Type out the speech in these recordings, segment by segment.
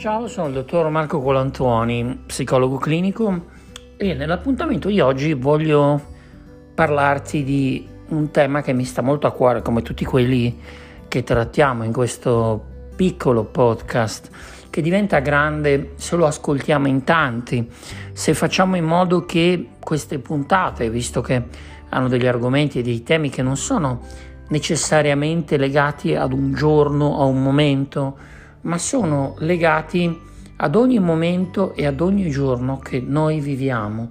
Ciao, sono il dottor Marco Colantuoni, psicologo clinico e nell'appuntamento di oggi voglio parlarti di un tema che mi sta molto a cuore come tutti quelli che trattiamo in questo piccolo podcast che diventa grande se lo ascoltiamo in tanti, se facciamo in modo che queste puntate, visto che hanno degli argomenti e dei temi che non sono necessariamente legati ad un giorno a un momento, ma sono legati ad ogni momento e ad ogni giorno che noi viviamo.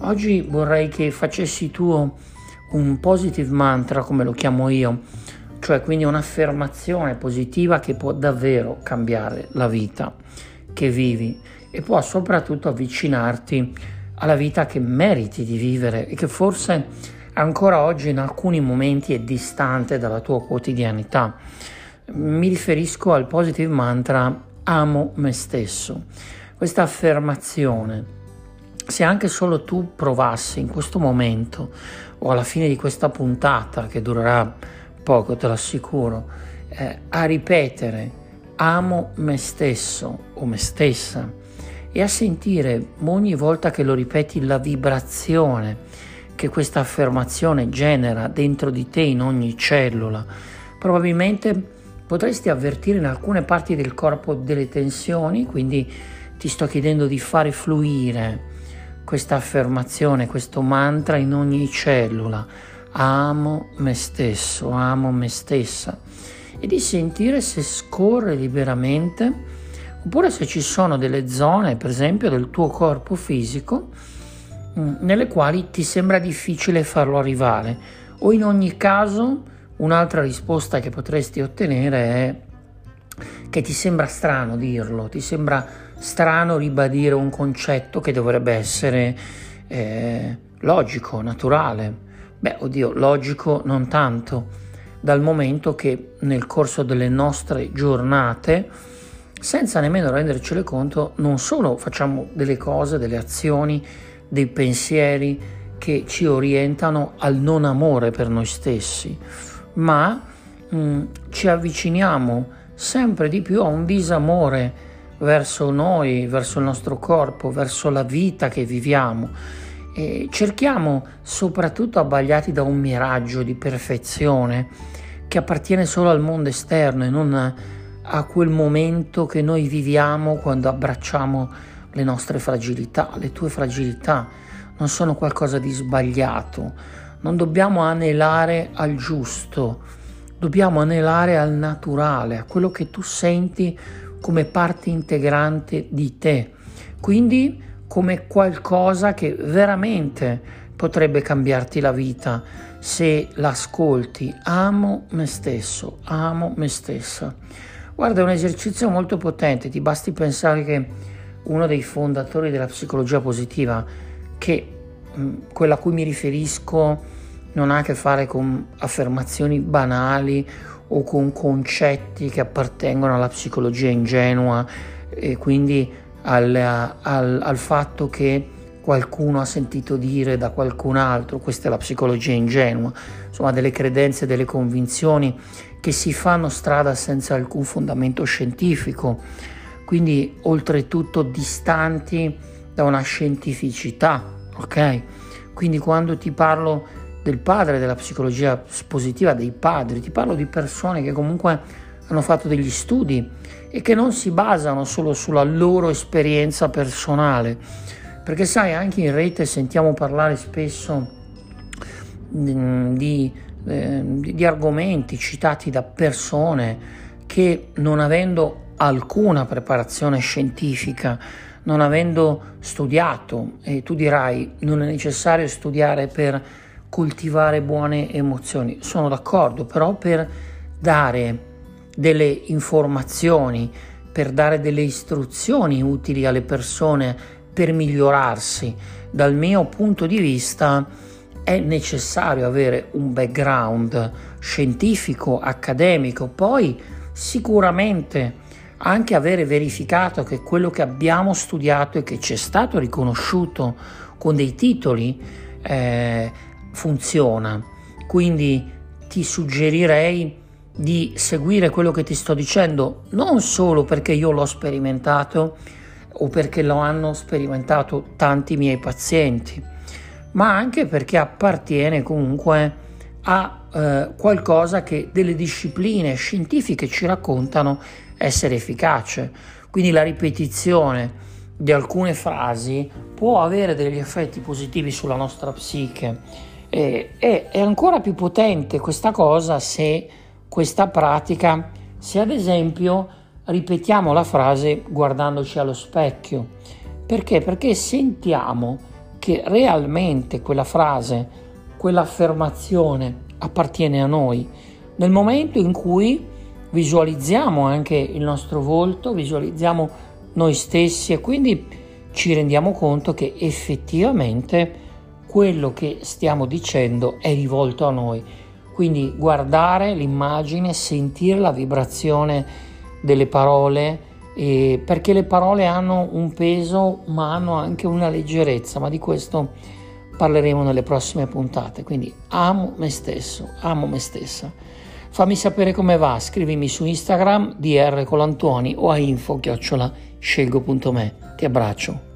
Oggi vorrei che facessi tu un positive mantra, come lo chiamo io, cioè quindi un'affermazione positiva che può davvero cambiare la vita che vivi e può soprattutto avvicinarti alla vita che meriti di vivere e che forse ancora oggi in alcuni momenti è distante dalla tua quotidianità mi riferisco al positive mantra amo me stesso. Questa affermazione, se anche solo tu provassi in questo momento o alla fine di questa puntata, che durerà poco, te lo assicuro, eh, a ripetere amo me stesso o me stessa e a sentire ogni volta che lo ripeti la vibrazione che questa affermazione genera dentro di te in ogni cellula, probabilmente potresti avvertire in alcune parti del corpo delle tensioni, quindi ti sto chiedendo di fare fluire questa affermazione, questo mantra in ogni cellula. Amo me stesso, amo me stessa e di sentire se scorre liberamente oppure se ci sono delle zone, per esempio, del tuo corpo fisico mm, nelle quali ti sembra difficile farlo arrivare o in ogni caso Un'altra risposta che potresti ottenere è che ti sembra strano dirlo, ti sembra strano ribadire un concetto che dovrebbe essere eh, logico, naturale. Beh, oddio, logico non tanto, dal momento che nel corso delle nostre giornate, senza nemmeno rendercene conto, non solo facciamo delle cose, delle azioni, dei pensieri che ci orientano al non amore per noi stessi, ma mh, mm, ci avviciniamo sempre di più a un disamore verso noi, verso il nostro corpo, verso la vita che viviamo. E cerchiamo, soprattutto abbagliati da un miraggio di perfezione che appartiene solo al mondo esterno e non a quel momento che noi viviamo quando abbracciamo le nostre fragilità. Le tue fragilità non sono qualcosa di sbagliato, non dobbiamo anelare al giusto, dobbiamo anelare al naturale, a quello che tu senti come parte integrante di te, quindi come qualcosa che veramente potrebbe cambiarti la vita se l'ascolti. Amo me stesso, amo me stessa. Guarda, è un esercizio molto potente, ti basti pensare che uno dei fondatori della psicologia positiva, che Mm, quella a cui mi riferisco non ha a che fare con affermazioni banali o con concetti che appartengono alla psicologia ingenua e quindi al, al, al fatto che qualcuno ha sentito dire da qualcun altro, questa è la psicologia ingenua, insomma delle credenze, delle convinzioni che si fanno strada senza alcun fondamento scientifico, quindi oltretutto distanti da una scientificità ok? Quindi quando ti parlo del padre della psicologia positiva, dei padri, ti parlo di persone che comunque hanno fatto degli studi e che non si basano solo sulla loro esperienza personale, perché sai, anche in rete sentiamo parlare spesso mm, di, eh, di argomenti citati da persone che non avendo alcuna preparazione scientifica non avendo studiato, e tu dirai non è necessario studiare per coltivare buone emozioni, sono d'accordo, però per dare delle informazioni, per dare delle istruzioni utili alle persone per migliorarsi, dal mio punto di vista è necessario avere un background scientifico, accademico, poi sicuramente anche avere verificato che quello che abbiamo studiato e che ci è stato riconosciuto con dei titoli eh, funziona. Quindi ti suggerirei di seguire quello che ti sto dicendo, non solo perché io l'ho sperimentato o perché lo hanno sperimentato tanti miei pazienti, ma anche perché appartiene comunque a eh, qualcosa che delle discipline scientifiche ci raccontano essere efficace. Quindi la ripetizione di alcune frasi può avere degli effetti positivi sulla nostra psiche e, e è ancora più potente questa cosa se questa pratica, se ad esempio ripetiamo la frase guardandoci allo specchio. Perché? Perché sentiamo che realmente quella frase, quell'affermazione appartiene a noi. Nel momento in cui visualizziamo anche il nostro volto, visualizziamo noi stessi e quindi ci rendiamo conto che effettivamente quello che stiamo dicendo è rivolto a noi. Quindi guardare l'immagine, sentire la vibrazione delle parole, eh, perché le parole hanno un peso ma hanno anche una leggerezza, ma di questo parleremo nelle prossime puntate. Quindi amo me stesso, amo me stessa. Fammi sapere come va, scrivimi su Instagram dr Colantuoni o a info-scelgo.me. Ti abbraccio.